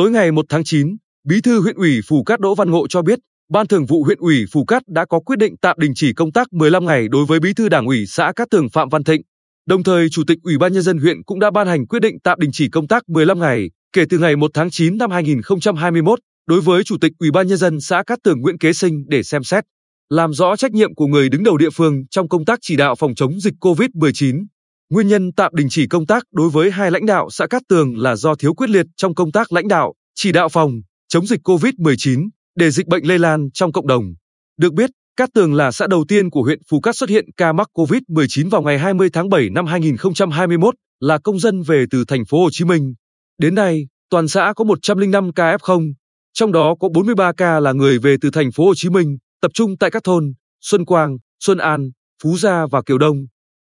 Tối ngày 1 tháng 9, Bí thư huyện ủy Phù Cát Đỗ Văn Ngộ cho biết, Ban Thường vụ huyện ủy Phù Cát đã có quyết định tạm đình chỉ công tác 15 ngày đối với Bí thư Đảng ủy xã Cát Tường Phạm Văn Thịnh. Đồng thời, Chủ tịch Ủy ban nhân dân huyện cũng đã ban hành quyết định tạm đình chỉ công tác 15 ngày kể từ ngày 1 tháng 9 năm 2021 đối với Chủ tịch Ủy ban nhân dân xã Cát Tường Nguyễn Kế Sinh để xem xét làm rõ trách nhiệm của người đứng đầu địa phương trong công tác chỉ đạo phòng chống dịch COVID-19. Nguyên nhân tạm đình chỉ công tác đối với hai lãnh đạo xã Cát Tường là do thiếu quyết liệt trong công tác lãnh đạo, chỉ đạo phòng chống dịch COVID-19 để dịch bệnh lây lan trong cộng đồng. Được biết, Cát Tường là xã đầu tiên của huyện Phú Cát xuất hiện ca mắc COVID-19 vào ngày 20 tháng 7 năm 2021, là công dân về từ thành phố Hồ Chí Minh. Đến nay, toàn xã có 105 ca F0, trong đó có 43 ca là người về từ thành phố Hồ Chí Minh, tập trung tại các thôn Xuân Quang, Xuân An, Phú Gia và Kiều Đông.